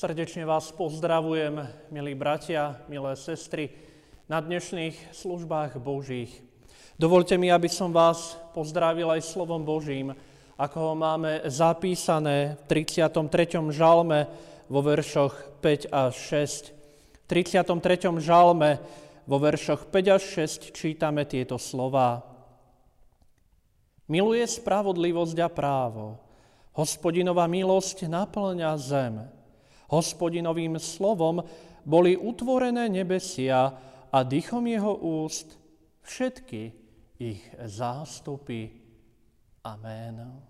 Srdečne vás pozdravujem, milí bratia, milé sestry, na dnešných službách Božích. Dovolte mi, aby som vás pozdravil aj slovom Božím, ako ho máme zapísané v 33. žalme vo veršoch 5 až 6. V 33. žalme vo veršoch 5 až 6 čítame tieto slova. Miluje spravodlivosť a právo. Hospodinová milosť naplňa zem. Hospodinovým slovom boli utvorené nebesia a dychom jeho úst všetky ich zástupy. Amen.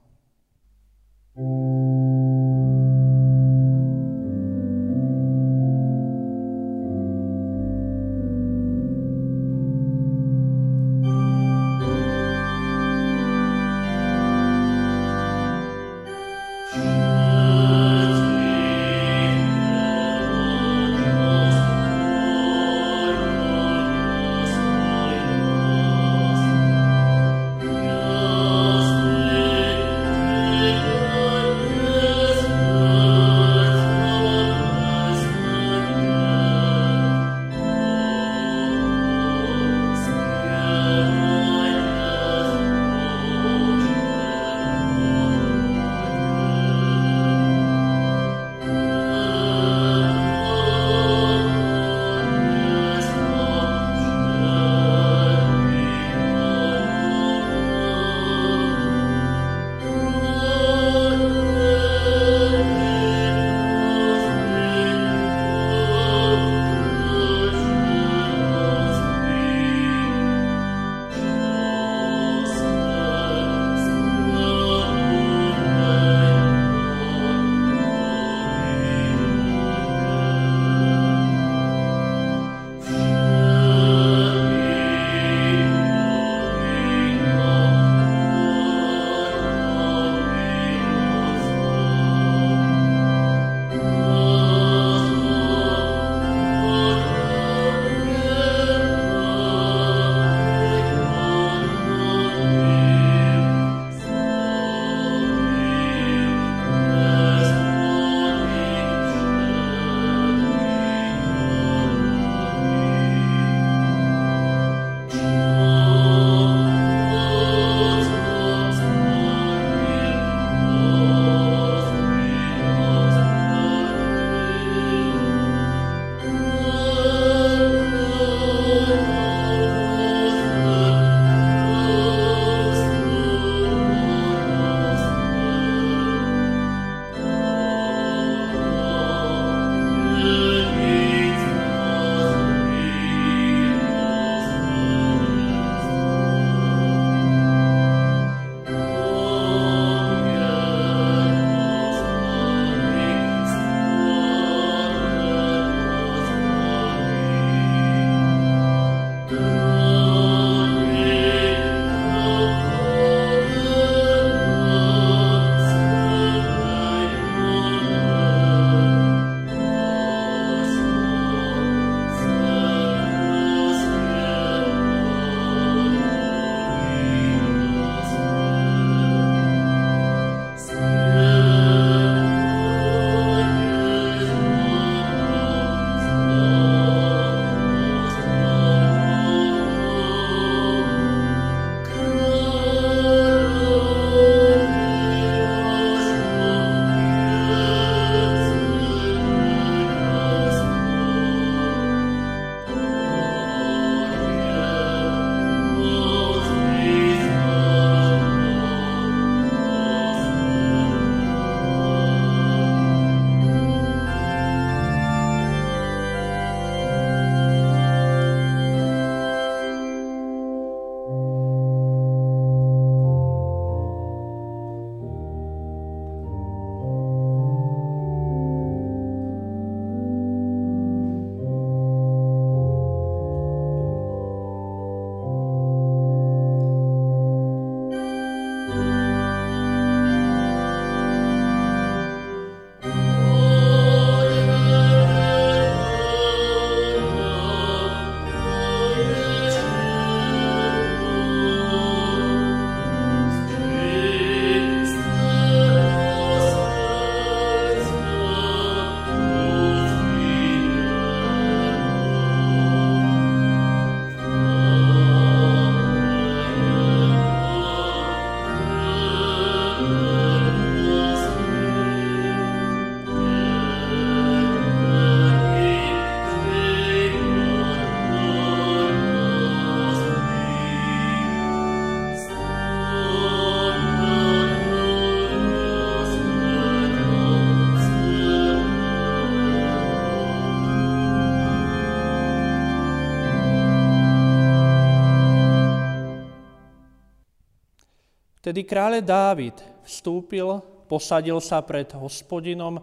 Vtedy kráľ Dávid vstúpil, posadil sa pred hospodinom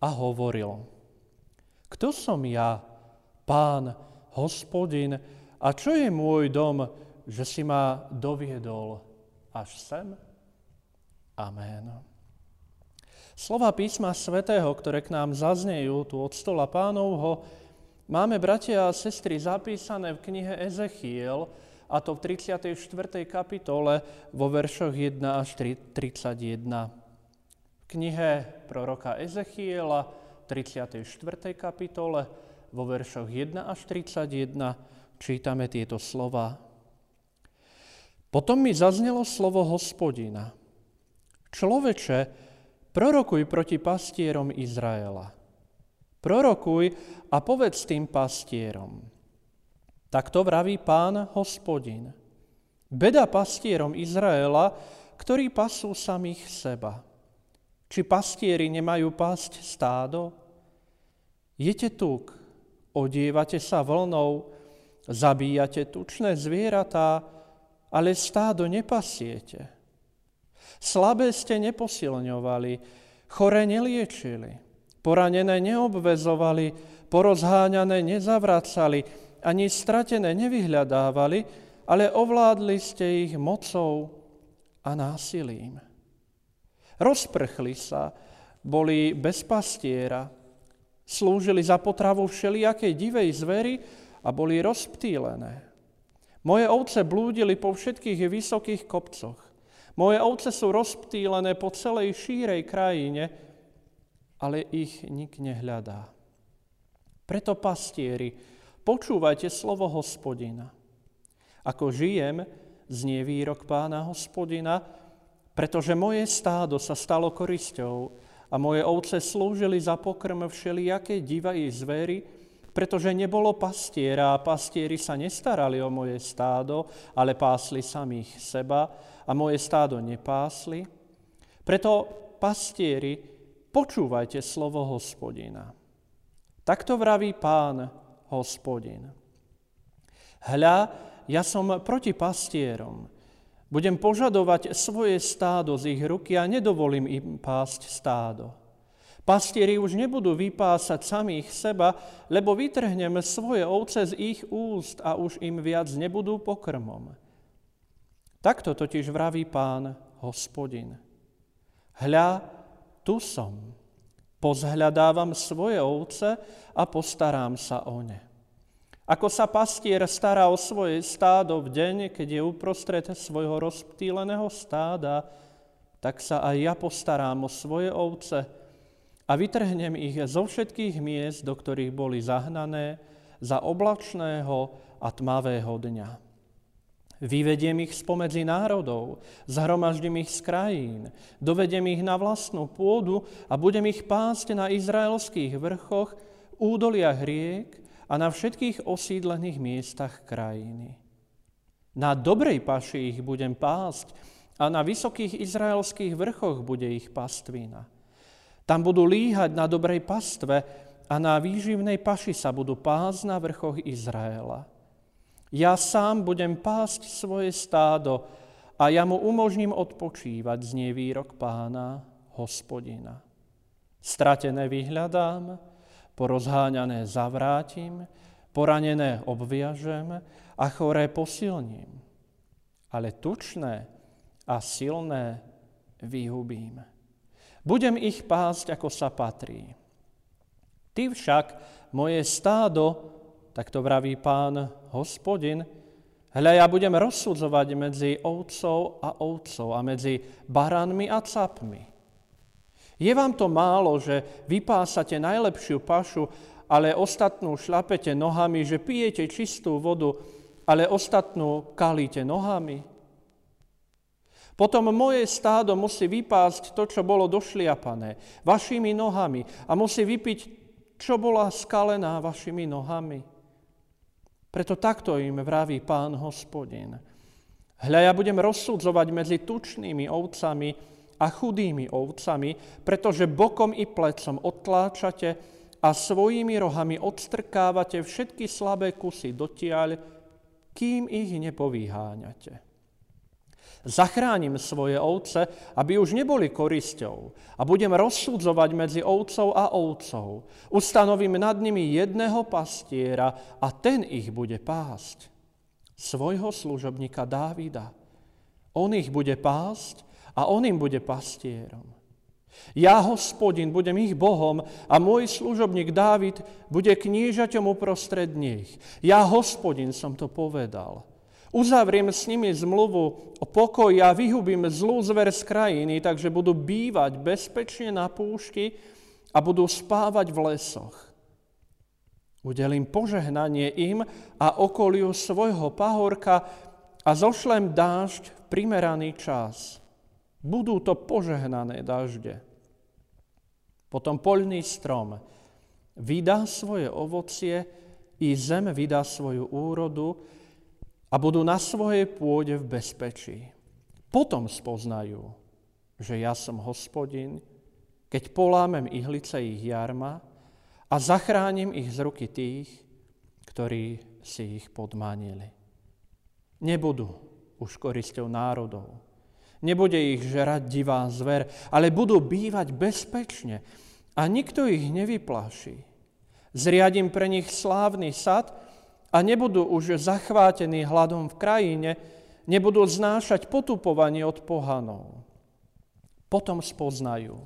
a hovoril. Kto som ja, pán, hospodin, a čo je môj dom, že si ma doviedol až sem? Amen. Slova písma svätého, ktoré k nám zaznejú tu od stola pánovho, máme, bratia a sestry, zapísané v knihe Ezechiel, a to v 34. kapitole vo veršoch 1 až 31. V knihe proroka Ezechiela 34. kapitole vo veršoch 1 až 31 čítame tieto slova. Potom mi zaznelo slovo hospodina. Človeče, prorokuj proti pastierom Izraela. Prorokuj a povedz tým pastierom. Tak to vraví pán hospodin. Beda pastierom Izraela, ktorí pasú samých seba. Či pastieri nemajú pásť stádo? Jete tuk, odievate sa vlnou, zabíjate tučné zvieratá, ale stádo nepasiete. Slabé ste neposilňovali, chore neliečili, poranené neobvezovali, porozháňané nezavracali, ani stratené nevyhľadávali, ale ovládli ste ich mocou a násilím. Rozprchli sa, boli bez pastiera, slúžili za potravu všelijakej divej zvery a boli rozptýlené. Moje ovce blúdili po všetkých vysokých kopcoch. Moje ovce sú rozptýlené po celej šírej krajine, ale ich nik nehľadá. Preto pastieri, Počúvajte slovo hospodina. Ako žijem, znie výrok pána hospodina, pretože moje stádo sa stalo korisťou a moje ovce slúžili za pokrm všelijakej divej zvery, pretože nebolo pastiera a pastieri sa nestarali o moje stádo, ale pásli samých seba a moje stádo nepásli. Preto pastieri, počúvajte slovo hospodina. Takto vraví pán, hospodin. Hľa, ja som proti pastierom. Budem požadovať svoje stádo z ich ruky a nedovolím im pásť stádo. Pastieri už nebudú vypásať samých seba, lebo vytrhnem svoje ovce z ich úst a už im viac nebudú pokrmom. Takto totiž vraví pán hospodin. Hľa, tu som. Pozhľadávam svoje ovce a postarám sa o ne. Ako sa pastier stará o svoje stádo v deň, keď je uprostred svojho rozptýleného stáda, tak sa aj ja postarám o svoje ovce a vytrhnem ich zo všetkých miest, do ktorých boli zahnané, za oblačného a tmavého dňa. Vyvediem ich spomedzi národov, zhromaždím ich z krajín, dovedem ich na vlastnú pôdu a budem ich pásť na izraelských vrchoch, údoliach riek a na všetkých osídlených miestach krajiny. Na dobrej paši ich budem pásť a na vysokých izraelských vrchoch bude ich pastvina. Tam budú líhať na dobrej pastve a na výživnej paši sa budú pásť na vrchoch Izraela. Ja sám budem pásť svoje stádo a ja mu umožním odpočívať, znie výrok pána, hospodina. Stratené vyhľadám, porozháňané zavrátim, poranené obviažem a choré posilním. Ale tučné a silné vyhubím. Budem ich pásť, ako sa patrí. Ty však, moje stádo, tak to vraví pán hospodin, hľa ja budem rozsudzovať medzi ovcov a ovcov a medzi baranmi a capmi. Je vám to málo, že vypásate najlepšiu pašu, ale ostatnú šlapete nohami, že pijete čistú vodu, ale ostatnú kalíte nohami? Potom moje stádo musí vypásť to, čo bolo došliapané, vašimi nohami a musí vypiť, čo bola skalená vašimi nohami. Preto takto im vraví pán hospodin. Hľa ja budem rozsudzovať medzi tučnými ovcami a chudými ovcami, pretože bokom i plecom odtláčate a svojimi rohami odstrkávate všetky slabé kusy dotiaľ, kým ich nepovyháňate. Zachránim svoje ovce, aby už neboli korisťou a budem rozsudzovať medzi ovcov a ovcov. Ustanovím nad nimi jedného pastiera a ten ich bude pásť. Svojho služobníka Dávida. On ich bude pásť a on im bude pastierom. Ja, hospodin, budem ich Bohom a môj služobník Dávid bude knížaťom uprostred nich. Ja, hospodin, som to povedal. Uzavriem s nimi zmluvu o pokoji a vyhubím zlú zver z krajiny, takže budú bývať bezpečne na púšti a budú spávať v lesoch. Udelím požehnanie im a okoliu svojho pahorka a zošlem dážď v primeraný čas. Budú to požehnané dažde. Potom poľný strom vydá svoje ovocie i zem vydá svoju úrodu, a budú na svojej pôde v bezpečí. Potom spoznajú, že ja som hospodin, keď polámem ihlice ich jarma a zachránim ich z ruky tých, ktorí si ich podmanili. Nebudú už korisťou národov. Nebude ich žerať divá zver, ale budú bývať bezpečne a nikto ich nevyplaší. Zriadím pre nich slávny sad, a nebudú už zachvátení hladom v krajine, nebudú znášať potupovanie od pohanov. Potom spoznajú,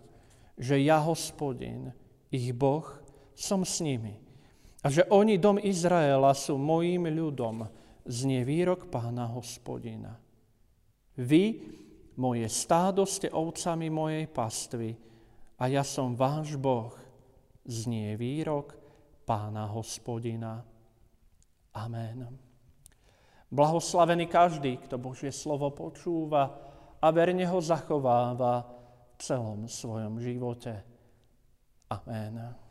že ja, hospodin, ich Boh, som s nimi a že oni, dom Izraela, sú mojím ľudom, znie výrok pána hospodina. Vy, moje stádo, ste ovcami mojej pastvy a ja som váš Boh, znie výrok pána hospodina. Amen. Blahoslavený každý, kto Božie slovo počúva a verne ho zachováva v celom svojom živote. Amen.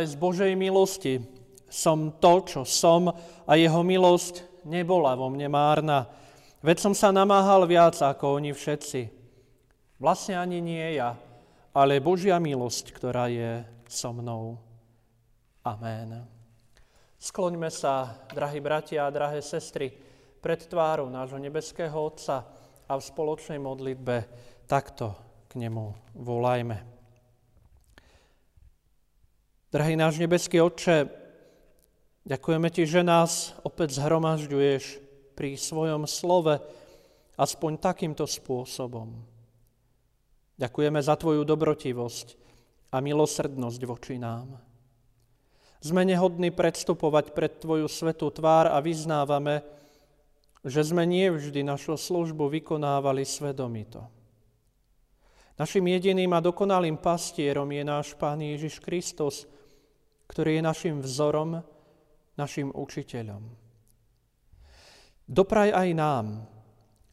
Ale z Božej milosti som to, čo som a jeho milosť nebola vo mne márna. Veď som sa namáhal viac ako oni všetci. Vlastne ani nie ja, ale Božia milosť, ktorá je so mnou. Amen. Skloňme sa, drahí bratia a drahé sestry, pred tvárou nášho nebeského Otca a v spoločnej modlitbe takto k nemu volajme. Drahý náš nebeský Otče, ďakujeme Ti, že nás opäť zhromažďuješ pri svojom slove aspoň takýmto spôsobom. Ďakujeme za Tvoju dobrotivosť a milosrdnosť voči nám. Sme nehodní predstupovať pred Tvoju svetú tvár a vyznávame, že sme nie vždy našu službu vykonávali svedomito. Našim jediným a dokonalým pastierom je náš Pán Ježiš Kristus, ktorý je našim vzorom, našim učiteľom. Dopraj aj nám,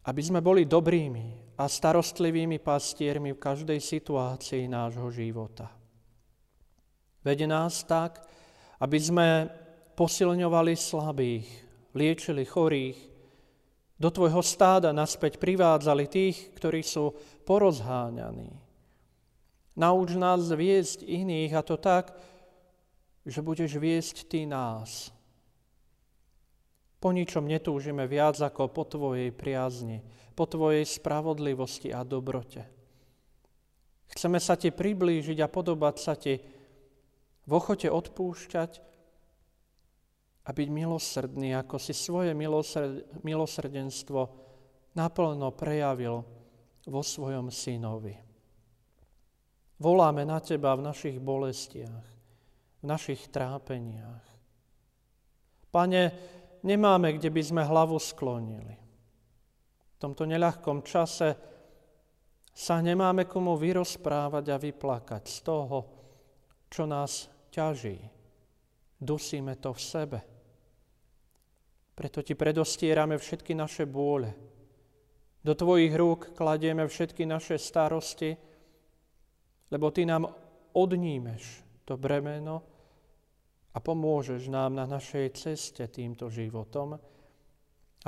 aby sme boli dobrými a starostlivými pastiermi v každej situácii nášho života. Vede nás tak, aby sme posilňovali slabých, liečili chorých, do tvojho stáda naspäť privádzali tých, ktorí sú porozháňaní. Nauč nás viesť iných a to tak, že budeš viesť ty nás. Po ničom netúžime viac ako po tvojej priazni, po Tvojej spravodlivosti a dobrote. Chceme sa Ti priblížiť a podobať sa Ti v ochote odpúšťať a byť milosrdný, ako si svoje milosrdenstvo naplno prejavil vo svojom synovi. Voláme na Teba v našich bolestiach, našich trápeniach. Pane, nemáme, kde by sme hlavu sklonili v tomto neľahkom čase sa nemáme komu vyrozprávať a vyplakať z toho, čo nás ťaží. Dusíme to v sebe. Preto ti predostierame všetky naše bôle. Do tvojich rúk kladieme všetky naše starosti, lebo ty nám odnímeš to bremeno a pomôžeš nám na našej ceste týmto životom,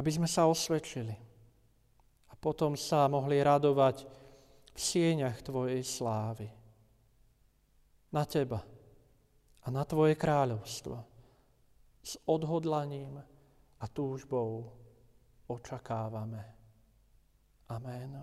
aby sme sa osvedčili potom sa mohli radovať v sieňach Tvojej slávy. Na Teba a na Tvoje kráľovstvo s odhodlaním a túžbou očakávame. Amen.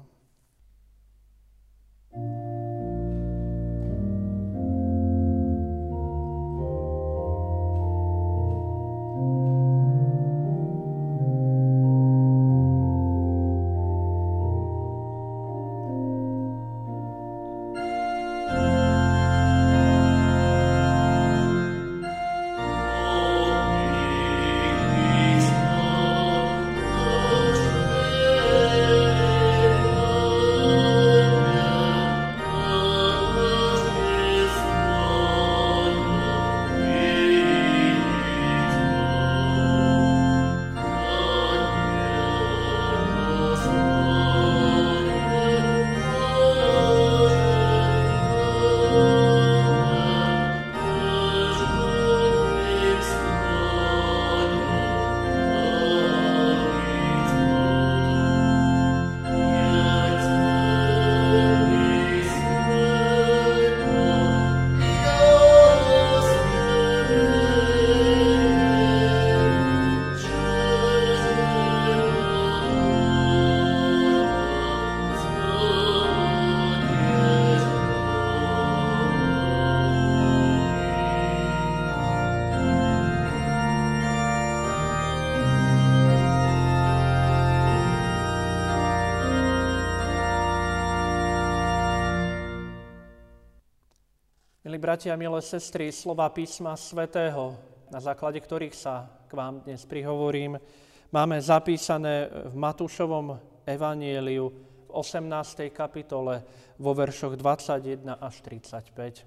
Milí bratia, milé sestry, slova písma svätého, na základe ktorých sa k vám dnes prihovorím, máme zapísané v Matúšovom evanieliu v 18. kapitole vo veršoch 21 až 35.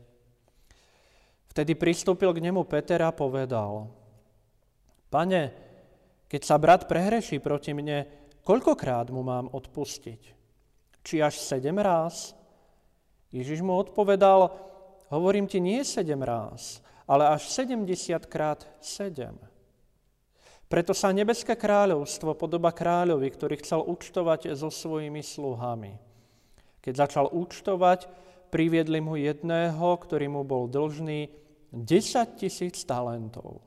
Vtedy pristúpil k nemu Peter a povedal, Pane, keď sa brat prehreší proti mne, koľkokrát mu mám odpustiť? Či až sedem ráz? Ježiš mu odpovedal, Hovorím ti nie sedem ráz, ale až 70 krát 7. Preto sa nebeské kráľovstvo podoba kráľovi, ktorý chcel účtovať so svojimi sluhami. Keď začal účtovať, priviedli mu jedného, ktorý mu bol dlžný 10 tisíc talentov.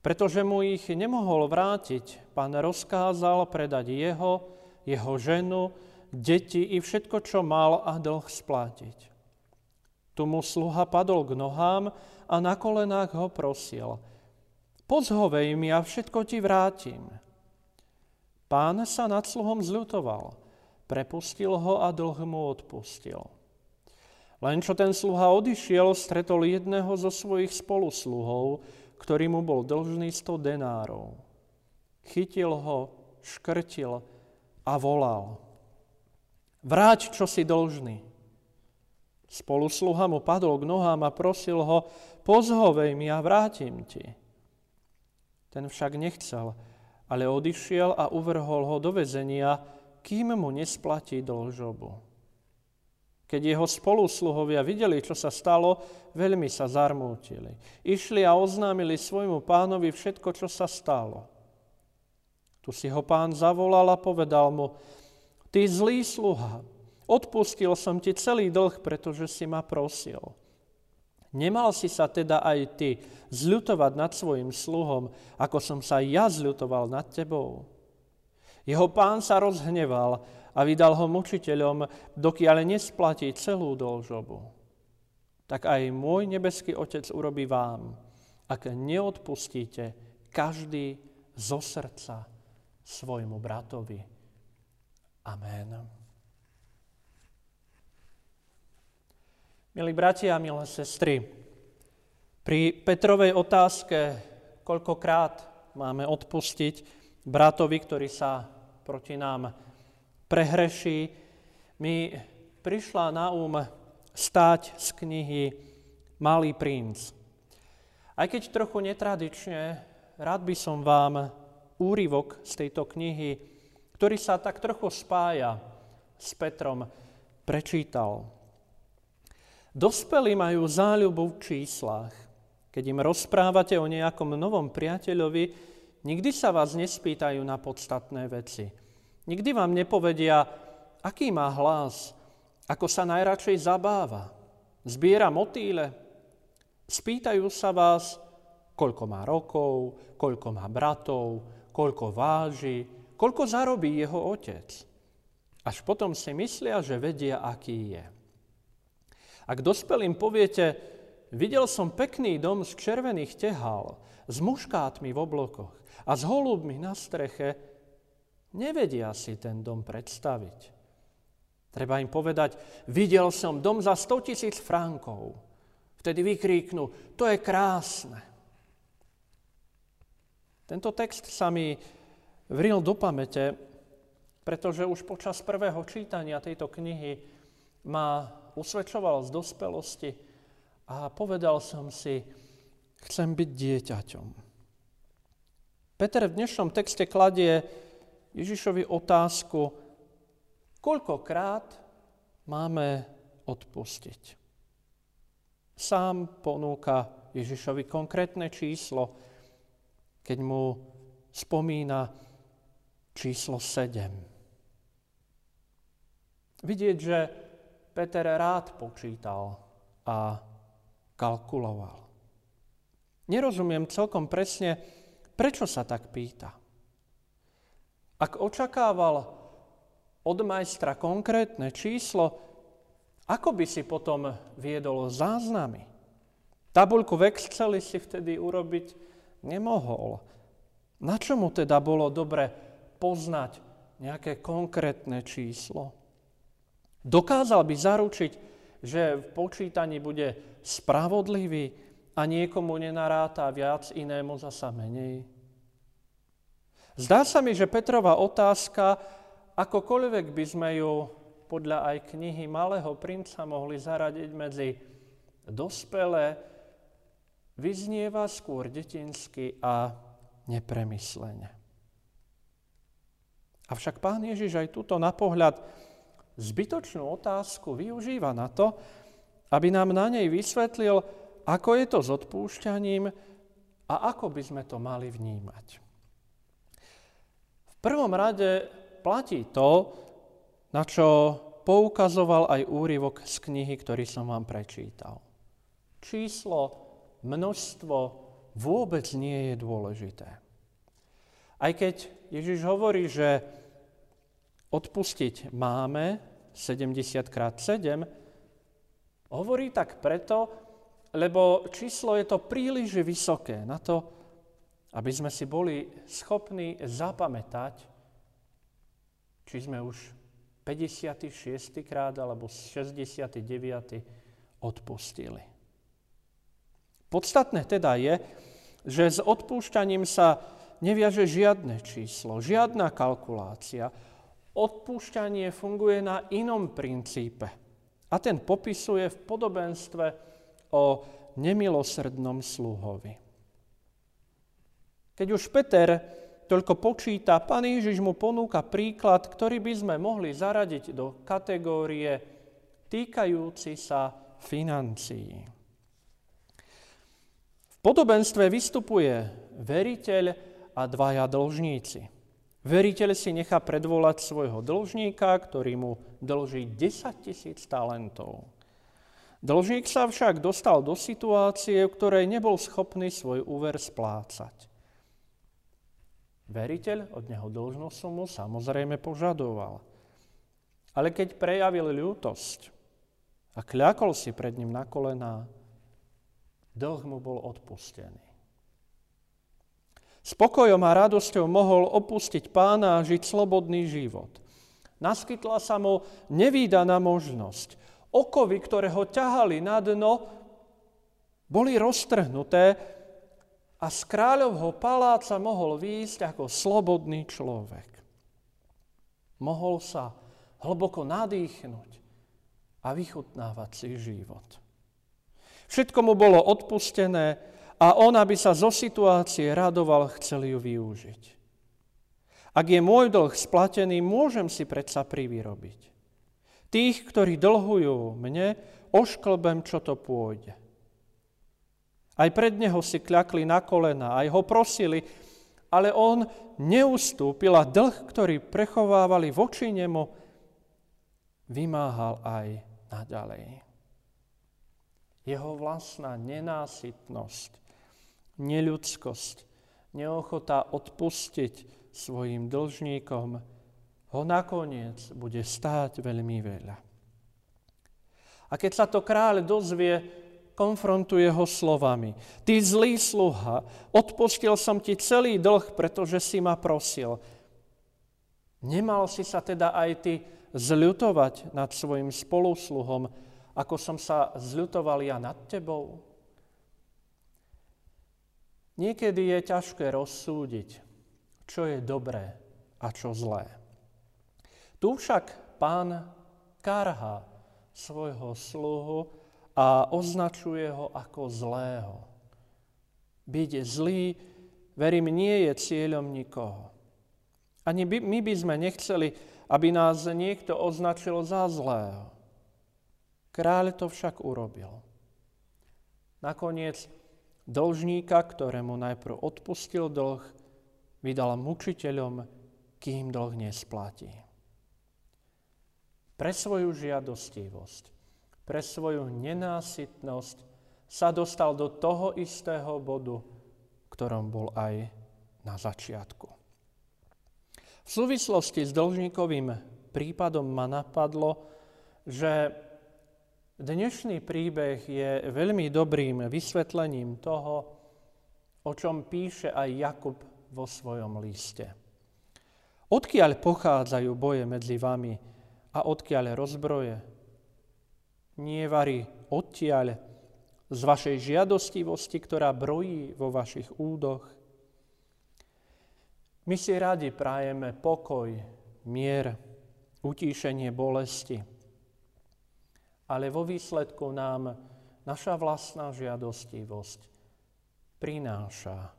Pretože mu ich nemohol vrátiť, pán rozkázal predať jeho, jeho ženu, deti i všetko, čo mal a dlh splatiť. Tu mu sluha padol k nohám a na kolenách ho prosil – pozhovej mi a všetko ti vrátim. Pán sa nad sluhom zľutoval, prepustil ho a dlh mu odpustil. Len čo ten sluha odišiel, stretol jedného zo svojich spolusluhov, ktorý mu bol dlžný sto denárov. Chytil ho, škrtil a volal. Vráť, čo si dlžný. Spolusluha mu padol k nohám a prosil ho, pozhovej mi a vrátim ti. Ten však nechcel, ale odišiel a uvrhol ho do vezenia, kým mu nesplatí dlžobu. Keď jeho spolusluhovia videli, čo sa stalo, veľmi sa zarmútili. Išli a oznámili svojmu pánovi všetko, čo sa stalo. Tu si ho pán zavolal a povedal mu, ty zlý sluha, odpustil som ti celý dlh, pretože si ma prosil. Nemal si sa teda aj ty zľutovať nad svojim sluhom, ako som sa ja zľutoval nad tebou? Jeho pán sa rozhneval a vydal ho mučiteľom, dokiaľ nesplatí celú dlžobu. Tak aj môj nebeský Otec urobí vám, ak neodpustíte každý zo srdca svojmu bratovi. Amen. Milí bratia a milé sestry, pri Petrovej otázke, koľkokrát máme odpustiť bratovi, ktorý sa proti nám prehreší, mi prišla na um stáť z knihy Malý princ. Aj keď trochu netradične, rád by som vám úryvok z tejto knihy, ktorý sa tak trochu spája s Petrom, prečítal. Dospelí majú záľubu v číslach. Keď im rozprávate o nejakom novom priateľovi, nikdy sa vás nespýtajú na podstatné veci. Nikdy vám nepovedia, aký má hlas, ako sa najradšej zabáva, zbiera motýle. Spýtajú sa vás, koľko má rokov, koľko má bratov, koľko váži, koľko zarobí jeho otec. Až potom si myslia, že vedia, aký je. Ak dospelým poviete, videl som pekný dom z červených tehál, s muškátmi v oblokoch a s holúbmi na streche, nevedia si ten dom predstaviť. Treba im povedať, videl som dom za 100 tisíc frankov. Vtedy vykríknú, to je krásne. Tento text sa mi vril do pamäte, pretože už počas prvého čítania tejto knihy ma usvedčoval z dospelosti a povedal som si, chcem byť dieťaťom. Peter v dnešnom texte kladie Ježišovi otázku, koľkokrát máme odpustiť. Sám ponúka Ježišovi konkrétne číslo, keď mu spomína číslo 7. Vidieť, že Peter rád počítal a kalkuloval. Nerozumiem celkom presne, prečo sa tak pýta. Ak očakával od majstra konkrétne číslo, ako by si potom viedol záznamy? Tabuľku v Exceli si vtedy urobiť nemohol. Na čo mu teda bolo dobre poznať nejaké konkrétne číslo? Dokázal by zaručiť, že v počítaní bude spravodlivý a niekomu nenaráta viac, inému zasa menej? Zdá sa mi, že Petrova otázka, akokoľvek by sme ju podľa aj knihy Malého princa mohli zaradiť medzi dospelé, vyznieva skôr detinsky a nepremyslene. Avšak pán Ježiš aj túto na pohľad zbytočnú otázku využíva na to, aby nám na nej vysvetlil, ako je to s odpúšťaním a ako by sme to mali vnímať. V prvom rade platí to, na čo poukazoval aj úryvok z knihy, ktorý som vám prečítal. Číslo, množstvo vôbec nie je dôležité. Aj keď Ježiš hovorí, že odpustiť máme 70 krát 7, hovorí tak preto, lebo číslo je to príliš vysoké na to, aby sme si boli schopní zapamätať, či sme už 56. krát alebo 69. odpustili. Podstatné teda je, že s odpúšťaním sa neviaže žiadne číslo, žiadna kalkulácia. Odpúšťanie funguje na inom princípe. A ten popisuje v podobenstve o nemilosrdnom sluhovi. Keď už Peter toľko počíta, pán Ježiš mu ponúka príklad, ktorý by sme mohli zaradiť do kategórie týkajúci sa financií. V podobenstve vystupuje veriteľ a dvaja dlžníci. Veriteľ si nechá predvolať svojho dlžníka, ktorý mu dlží 10 tisíc talentov. Dlžník sa však dostal do situácie, v ktorej nebol schopný svoj úver splácať. Veriteľ od neho dlžnú sumu samozrejme požadoval. Ale keď prejavil ľútosť a kľakol si pred ním na kolená, dlh mu bol odpustený. Spokojom a radosťou mohol opustiť pána a žiť slobodný život. Naskytla sa mu nevýdaná možnosť Okovy, ktoré ho ťahali na dno, boli roztrhnuté a z kráľovho paláca mohol výjsť ako slobodný človek. Mohol sa hlboko nadýchnuť a vychutnávať si život. Všetko mu bolo odpustené a on, aby sa zo situácie radoval, chcel ju využiť. Ak je môj dlh splatený, môžem si predsa privyrobiť. Tých, ktorí dlhujú mne, ošklbem, čo to pôjde. Aj pred neho si kľakli na kolena, aj ho prosili, ale on neustúpil a dlh, ktorý prechovávali voči nemu, vymáhal aj naďalej. Jeho vlastná nenásytnosť, neľudskosť, neochota odpustiť svojim dlžníkom ho nakoniec bude stáť veľmi veľa. A keď sa to kráľ dozvie, konfrontuje ho slovami. Ty zlý sluha, odpustil som ti celý dlh, pretože si ma prosil. Nemal si sa teda aj ty zľutovať nad svojim spolusluhom, ako som sa zľutoval ja nad tebou? Niekedy je ťažké rozsúdiť, čo je dobré a čo zlé. Tu však pán karha svojho sluhu a označuje ho ako zlého. Byť zlý, verím, nie je cieľom nikoho. Ani by, my by sme nechceli, aby nás niekto označil za zlého. Kráľ to však urobil. Nakoniec dlžníka, ktorému najprv odpustil dlh, vydal mučiteľom, kým dlh nesplatí pre svoju žiadostivosť, pre svoju nenásytnosť sa dostal do toho istého bodu, ktorom bol aj na začiatku. V súvislosti s dlžníkovým prípadom ma napadlo, že dnešný príbeh je veľmi dobrým vysvetlením toho, o čom píše aj Jakub vo svojom liste. Odkiaľ pochádzajú boje medzi vami, a odkiaľ rozbroje. Nie varí odtiaľ z vašej žiadostivosti, ktorá brojí vo vašich údoch. My si radi prajeme pokoj, mier, utíšenie bolesti. Ale vo výsledku nám naša vlastná žiadostivosť prináša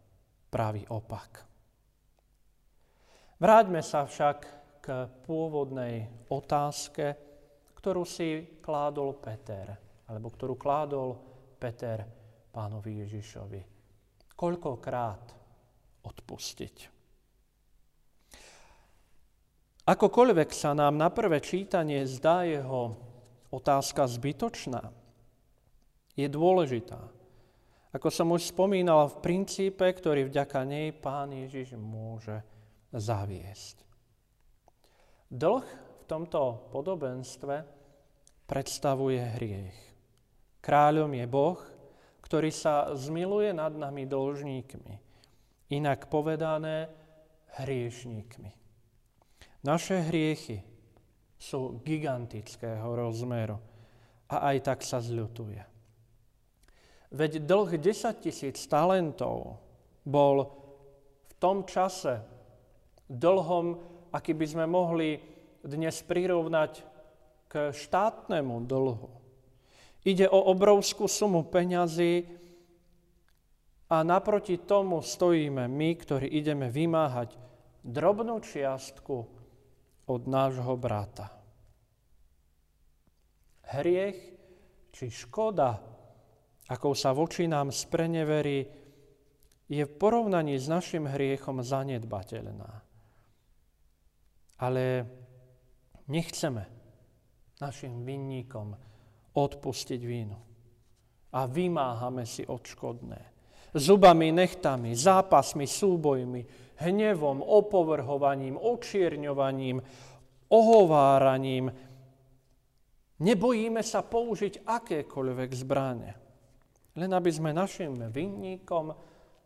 pravý opak. Vráťme sa však k pôvodnej otázke, ktorú si kládol Peter, alebo ktorú kládol Peter pánovi Ježišovi. Koľkokrát odpustiť. Akokoľvek sa nám na prvé čítanie zdá jeho otázka zbytočná, je dôležitá. Ako som už spomínal, v princípe, ktorý vďaka nej Pán Ježiš môže zaviesť. Dlh v tomto podobenstve predstavuje hriech. Kráľom je Boh, ktorý sa zmiluje nad nami dlžníkmi, inak povedané hriešníkmi. Naše hriechy sú gigantického rozmeru a aj tak sa zľutuje. Veď dlh 10 tisíc talentov bol v tom čase dlhom, aký by sme mohli dnes prirovnať k štátnemu dlhu. Ide o obrovskú sumu peňazí a naproti tomu stojíme my, ktorí ideme vymáhať drobnú čiastku od nášho brata. Hriech či škoda, akou sa voči nám spreneverí, je v porovnaní s našim hriechom zanedbateľná. Ale nechceme našim vinníkom odpustiť vínu. A vymáhame si odškodné. Zubami, nechtami, zápasmi, súbojmi, hnevom, opovrhovaním, očierňovaním, ohováraním. Nebojíme sa použiť akékoľvek zbranie. Len aby sme našim vinníkom,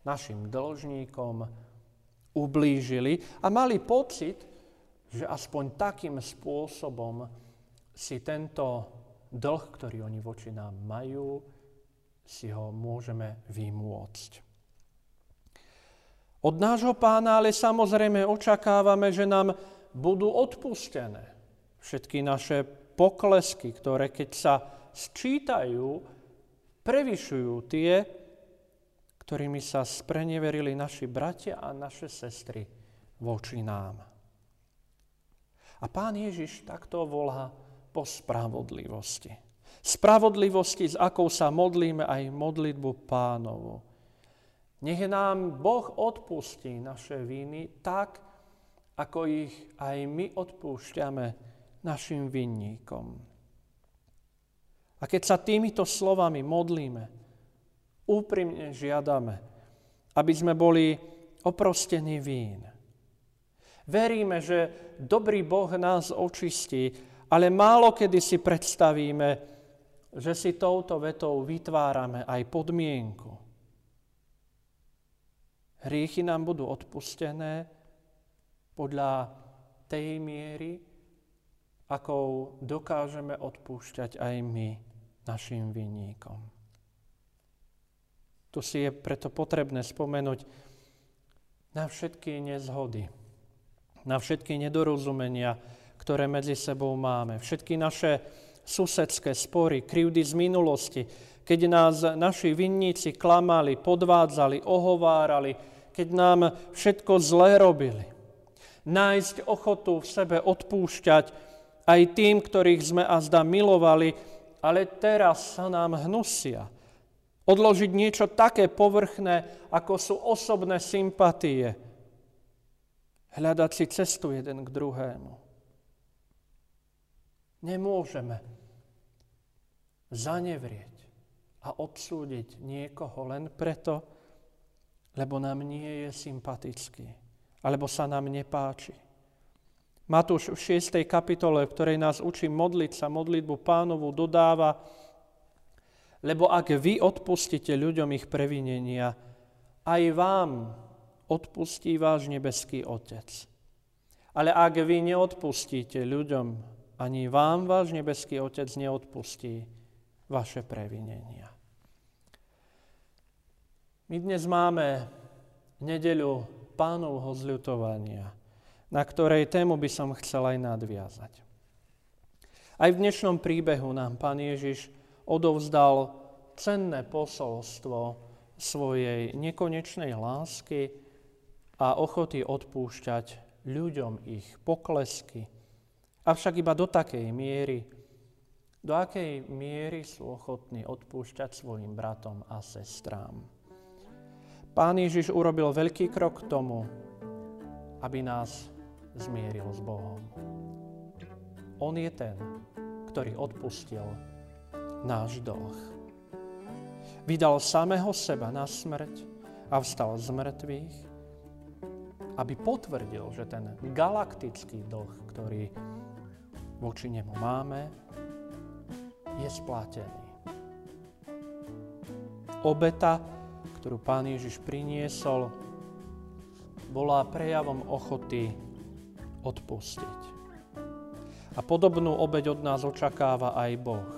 našim dlžníkom ublížili a mali pocit, že aspoň takým spôsobom si tento dlh, ktorý oni voči nám majú, si ho môžeme vymôcť. Od nášho pána ale samozrejme očakávame, že nám budú odpustené všetky naše poklesky, ktoré keď sa sčítajú, prevyšujú tie, ktorými sa spreneverili naši bratia a naše sestry voči nám. A pán Ježiš takto volá po spravodlivosti. Spravodlivosti, s akou sa modlíme aj modlitbu pánovu. Nech nám Boh odpustí naše viny tak, ako ich aj my odpúšťame našim vinníkom. A keď sa týmito slovami modlíme, úprimne žiadame, aby sme boli oprostení vín. Veríme, že dobrý Boh nás očistí, ale málo kedy si predstavíme, že si touto vetou vytvárame aj podmienku Hriechy nám budú odpustené podľa tej miery, akou dokážeme odpúšťať aj my našim vinníkom. Tu si je preto potrebné spomenúť na všetky nezhody, na všetky nedorozumenia, ktoré medzi sebou máme, všetky naše susedské spory, krivdy z minulosti, keď nás naši vinníci klamali, podvádzali, ohovárali, keď nám všetko zlé robili. Nájsť ochotu v sebe odpúšťať aj tým, ktorých sme a zda milovali, ale teraz sa nám hnusia. Odložiť niečo také povrchné, ako sú osobné sympatie. Hľadať si cestu jeden k druhému. Nemôžeme zanevrieť a odsúdiť niekoho len preto, lebo nám nie je sympatický, alebo sa nám nepáči. Matúš v 6. kapitole, v ktorej nás učí modliť sa, modlitbu pánovu, dodáva, lebo ak vy odpustíte ľuďom ich previnenia, aj vám odpustí váš nebeský Otec. Ale ak vy neodpustíte ľuďom, ani vám váš nebeský Otec neodpustí vaše previnenia. My dnes máme nedeľu pánovho zľutovania, na ktorej tému by som chcel aj nadviazať. Aj v dnešnom príbehu nám pán Ježiš odovzdal cenné posolstvo svojej nekonečnej lásky a ochoty odpúšťať ľuďom ich poklesky, avšak iba do takej miery, do akej miery sú ochotní odpúšťať svojim bratom a sestrám. Pán Ježiš urobil veľký krok k tomu, aby nás zmieril s Bohom. On je ten, ktorý odpustil náš dlh. Vydal samého seba na smrť a vstal z mŕtvych, aby potvrdil, že ten galaktický dlh, ktorý voči nemu máme, je splatený. Obeta, ktorú Pán Ježiš priniesol, bola prejavom ochoty odpustiť. A podobnú obeď od nás očakáva aj Boh.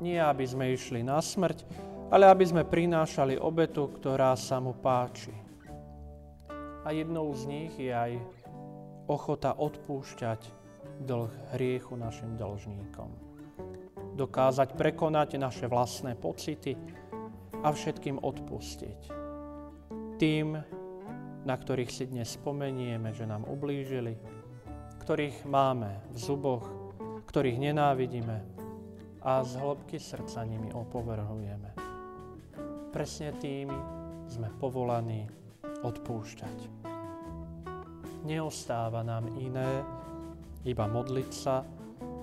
Nie, aby sme išli na smrť, ale aby sme prinášali obetu, ktorá sa mu páči. A jednou z nich je aj ochota odpúšťať dlh hriechu našim dlžníkom. Dokázať prekonať naše vlastné pocity a všetkým odpustiť. Tým, na ktorých si dnes spomenieme, že nám ublížili, ktorých máme v zuboch, ktorých nenávidíme a z hĺbky srdca nimi opovrhujeme. Presne tými sme povolaní odpúšťať. Neostáva nám iné, iba modliť sa,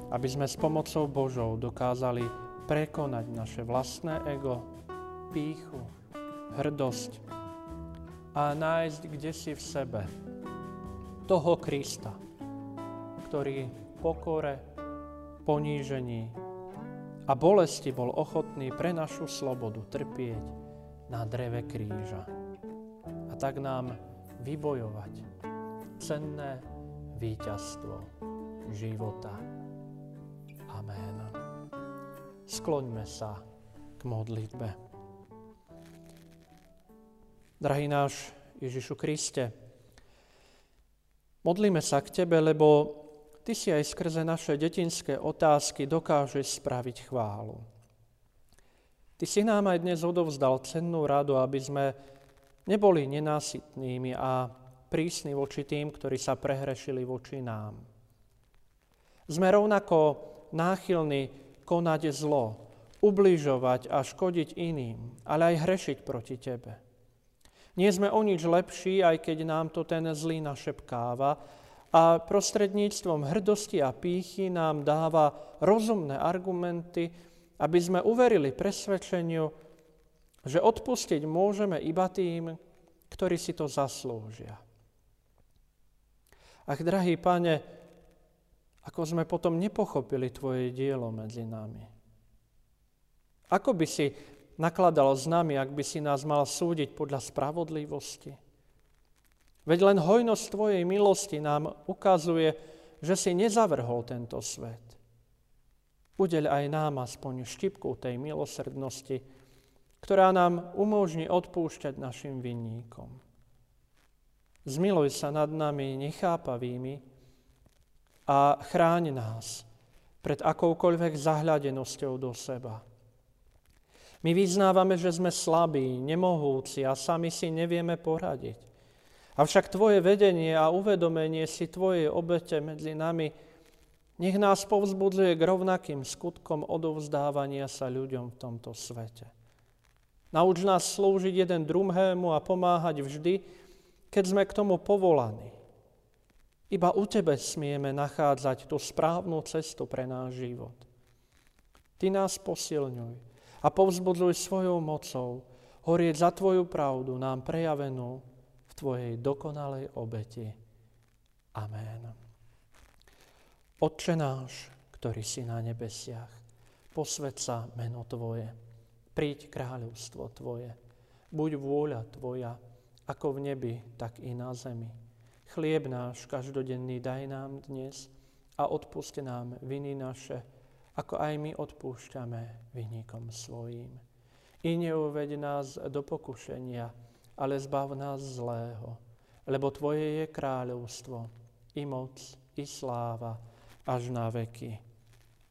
aby sme s pomocou Božou dokázali prekonať naše vlastné ego, píchu, hrdosť a nájsť kde si v sebe toho Krista, ktorý pokore, ponížení a bolesti bol ochotný pre našu slobodu trpieť na dreve kríža. A tak nám vybojovať cenné víťazstvo života. Amen. Skloňme sa k modlitbe. Drahý náš Ježišu Kriste, modlíme sa k Tebe, lebo Ty si aj skrze naše detinské otázky dokážeš spraviť chválu. Ty si nám aj dnes odovzdal cennú radu, aby sme neboli nenásytnými a prísni voči tým, ktorí sa prehrešili voči nám. Sme rovnako náchylní konať zlo, ubližovať a škodiť iným, ale aj hrešiť proti Tebe. Nie sme o nič lepší, aj keď nám to ten zlý našepkáva a prostredníctvom hrdosti a pýchy nám dáva rozumné argumenty, aby sme uverili presvedčeniu, že odpustiť môžeme iba tým, ktorí si to zaslúžia. Ach, drahý pane, ako sme potom nepochopili Tvoje dielo medzi nami. Ako by si nakladal s nami, ak by si nás mal súdiť podľa spravodlivosti? Veď len hojnosť Tvojej milosti nám ukazuje, že si nezavrhol tento svet. Udeľ aj nám aspoň štipku tej milosrdnosti, ktorá nám umožní odpúšťať našim vinníkom. Zmiluj sa nad nami nechápavými, a chráň nás pred akoukoľvek zahľadenosťou do seba. My vyznávame, že sme slabí, nemohúci a sami si nevieme poradiť. Avšak Tvoje vedenie a uvedomenie si Tvojej obete medzi nami nech nás povzbudzuje k rovnakým skutkom odovzdávania sa ľuďom v tomto svete. Nauč nás slúžiť jeden druhému a pomáhať vždy, keď sme k tomu povolaní. Iba u Tebe smieme nachádzať tú správnu cestu pre náš život. Ty nás posilňuj a povzbudzuj svojou mocou horieť za Tvoju pravdu nám prejavenú v Tvojej dokonalej obeti. Amen. Otče náš, ktorý si na nebesiach, posved sa meno Tvoje, príď kráľovstvo Tvoje, buď vôľa Tvoja, ako v nebi, tak i na zemi. Chlieb náš každodenný daj nám dnes a odpuste nám viny naše, ako aj my odpúšťame vynikom svojim. I neuveď nás do pokušenia, ale zbav nás zlého, lebo Tvoje je kráľovstvo, i moc, i sláva, až na veky.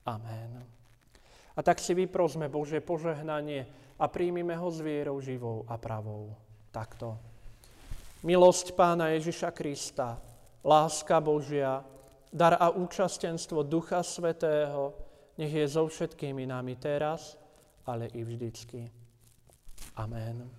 Amen. A tak si vyprosme Bože požehnanie a príjmime ho s vierou živou a pravou. Takto. Milosť Pána Ježiša Krista, láska Božia dar a účastenstvo Ducha Svetého, nech je so všetkými nami teraz, ale i vždycky. Amen.